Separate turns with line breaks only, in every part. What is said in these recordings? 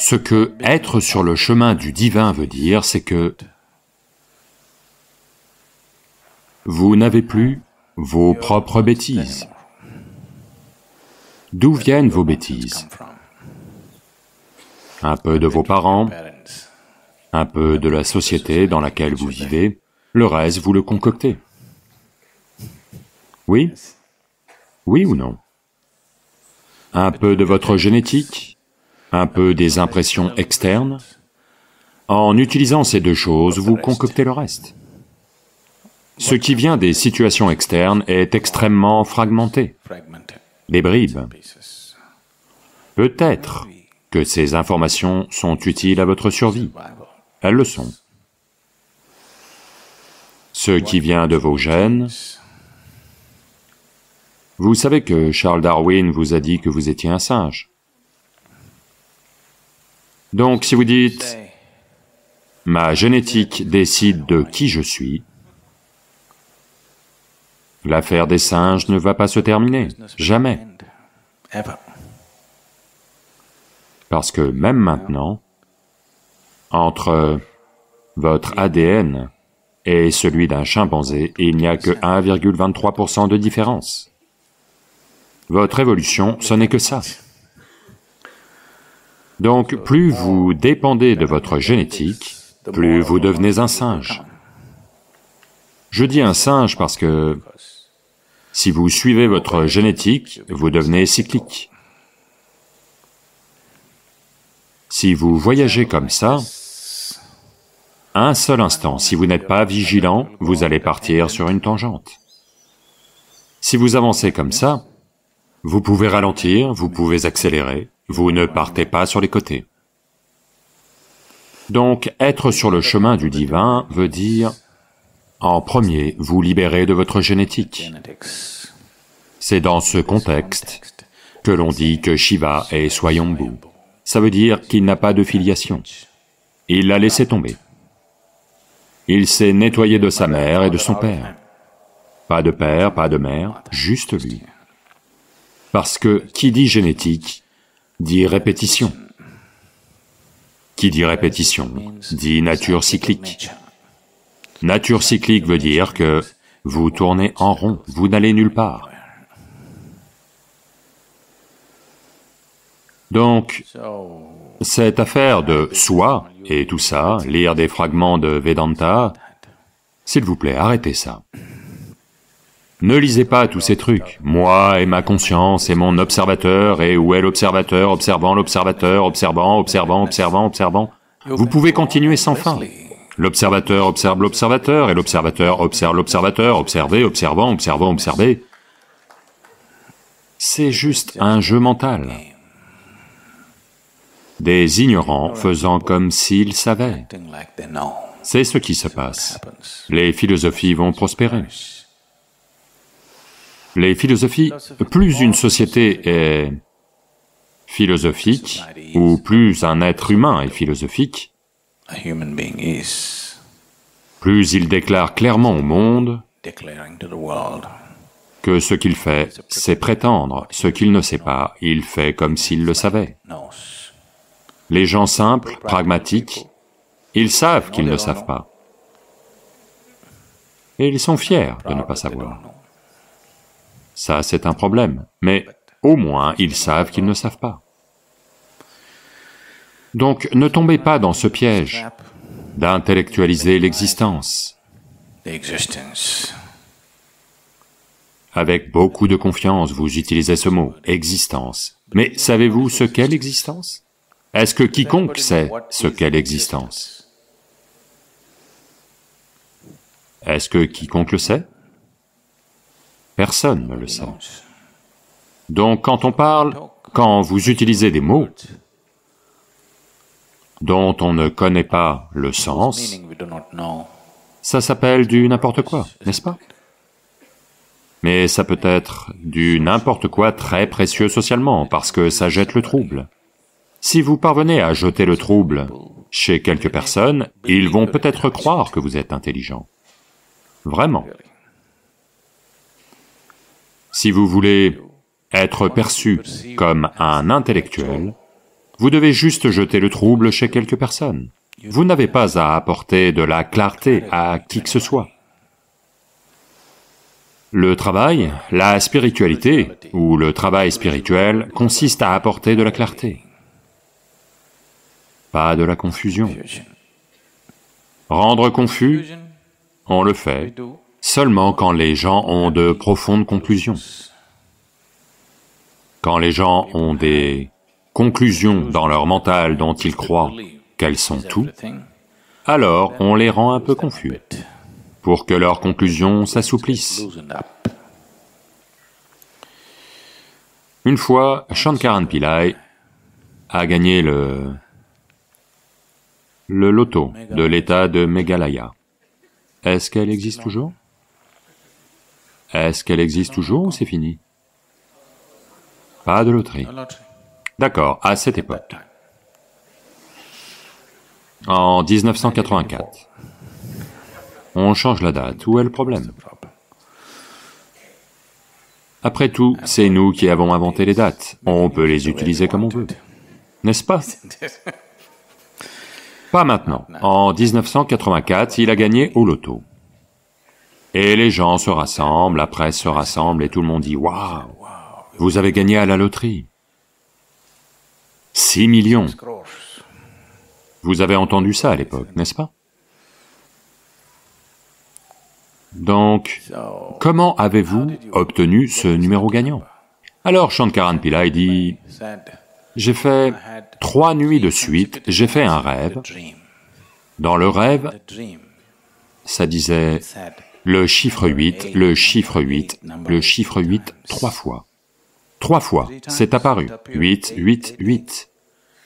Ce que être sur le chemin du divin veut dire, c'est que vous n'avez plus vos propres bêtises. D'où viennent vos bêtises? Un peu de vos parents, un peu de la société dans laquelle vous vivez, le reste vous le concoctez. Oui? Oui ou non? Un peu de votre génétique, un peu des impressions externes. En utilisant ces deux choses, vous concoctez le reste. Ce qui vient des situations externes est extrêmement fragmenté, des bribes. Peut-être que ces informations sont utiles à votre survie, elles le sont. Ce qui vient de vos gènes, vous savez que Charles Darwin vous a dit que vous étiez un singe. Donc si vous dites, ma génétique décide de qui je suis, l'affaire des singes ne va pas se terminer, jamais. Parce que même maintenant, entre votre ADN et celui d'un chimpanzé, il n'y a que 1,23% de différence. Votre évolution, ce n'est que ça. Donc, plus vous dépendez de votre génétique, plus vous devenez un singe. Je dis un singe parce que si vous suivez votre génétique, vous devenez cyclique. Si vous voyagez comme ça, un seul instant, si vous n'êtes pas vigilant, vous allez partir sur une tangente. Si vous avancez comme ça, vous pouvez ralentir, vous pouvez accélérer, vous ne partez pas sur les côtés. Donc, être sur le chemin du divin veut dire, en premier, vous libérer de votre génétique. C'est dans ce contexte que l'on dit que Shiva est Swayambhu. Ça veut dire qu'il n'a pas de filiation. Il l'a laissé tomber. Il s'est nettoyé de sa mère et de son père. Pas de père, pas de mère, juste lui. Parce que qui dit génétique dit répétition. Qui dit répétition dit nature cyclique. Nature cyclique veut dire que vous tournez en rond, vous n'allez nulle part. Donc, cette affaire de soi et tout ça, lire des fragments de Vedanta, s'il vous plaît, arrêtez ça. Ne lisez pas tous ces trucs. Moi et ma conscience et mon observateur, et où est l'observateur, observant l'observateur, observant, observant, observant, observant. Vous pouvez continuer sans fin. L'observateur observe l'observateur, et l'observateur observe l'observateur, observer, observant, observant, observer. C'est juste un jeu mental des ignorants faisant comme s'ils savaient. C'est ce qui se passe. Les philosophies vont prospérer. Les philosophies, plus une société est philosophique, ou plus un être humain est philosophique, plus il déclare clairement au monde que ce qu'il fait, c'est prétendre, ce qu'il ne sait pas, il fait comme s'il le savait. Les gens simples, pragmatiques, ils savent qu'ils ne savent pas. Et ils sont fiers de ne pas savoir. Ça, c'est un problème, mais au moins ils savent qu'ils ne savent pas. Donc ne tombez pas dans ce piège d'intellectualiser l'existence. Avec beaucoup de confiance, vous utilisez ce mot, existence. Mais savez-vous ce qu'est l'existence? Est-ce que quiconque sait ce qu'est l'existence? Est-ce que quiconque le sait? Personne ne le sait. Donc quand on parle, quand vous utilisez des mots dont on ne connaît pas le sens, ça s'appelle du n'importe quoi, n'est-ce pas? Mais ça peut être du n'importe quoi très précieux socialement, parce que ça jette le trouble. Si vous parvenez à jeter le trouble chez quelques personnes, ils vont peut-être croire que vous êtes intelligent. Vraiment. Si vous voulez être perçu comme un intellectuel, Vous devez juste jeter le trouble chez quelques personnes. Vous n'avez pas à apporter de la clarté à qui que ce soit. Le travail, la spiritualité, ou le travail spirituel, consiste à apporter de la clarté, pas de la confusion. Rendre confus, on le fait seulement quand les gens ont de profondes conclusions. Quand les gens ont des conclusions dans leur mental dont ils croient qu'elles sont tout, alors on les rend un peu confus, pour que leurs conclusions s'assouplissent. Une fois, Shankaran Pillai a gagné le... le loto de l'état de Meghalaya. Est-ce qu'elle existe toujours? Est-ce qu'elle existe toujours ou c'est fini? Pas de loterie. D'accord, à cette époque. En 1984. On change la date, où est le problème? Après tout, c'est nous qui avons inventé les dates, on peut les utiliser comme on veut, n'est-ce pas? Pas maintenant. En 1984, il a gagné au loto. Et les gens se rassemblent, la presse se rassemble et tout le monde dit « Waouh, vous avez gagné à la loterie !» 6 millions. Vous avez entendu ça à l'époque, n'est-ce pas? Donc, comment avez-vous obtenu ce numéro gagnant? Alors Shankaran Pillai dit, j'ai fait trois nuits de suite, j'ai fait un rêve. Dans le rêve, ça disait le chiffre 8, le chiffre 8, le chiffre 8 trois fois. Trois fois, c'est apparu, 8, 8, 8.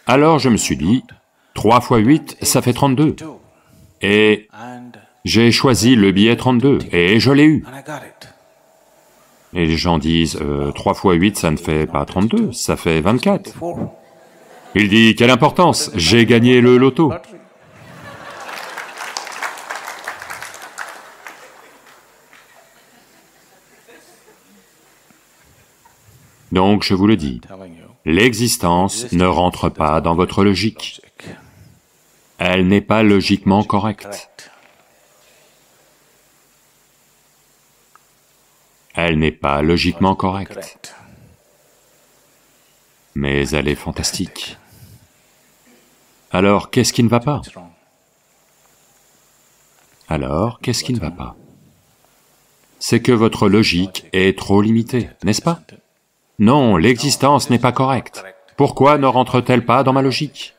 Alors je me suis dit, 3 fois 8, ça fait 32. Et j'ai choisi le billet 32, et je l'ai eu. Et les gens disent, euh, 3 fois 8, ça ne fait pas 32, ça fait 24. Il dit, quelle importance, j'ai gagné le loto. Donc je vous le dis, l'existence ne rentre pas dans votre logique. Elle n'est pas logiquement correcte. Elle n'est pas logiquement correcte. Mais elle est fantastique. Alors, qu'est-ce qui ne va pas? Alors, qu'est-ce qui ne va pas? C'est que votre logique est trop limitée, n'est-ce pas? Non, l'existence n'est pas correcte. Pourquoi ne rentre-t-elle pas dans ma logique?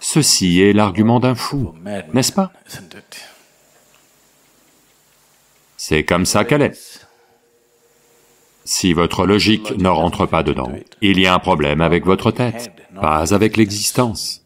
Ceci est l'argument d'un fou, n'est-ce pas? C'est comme ça qu'elle est. Si votre logique ne rentre pas dedans, il y a un problème avec votre tête, pas avec l'existence.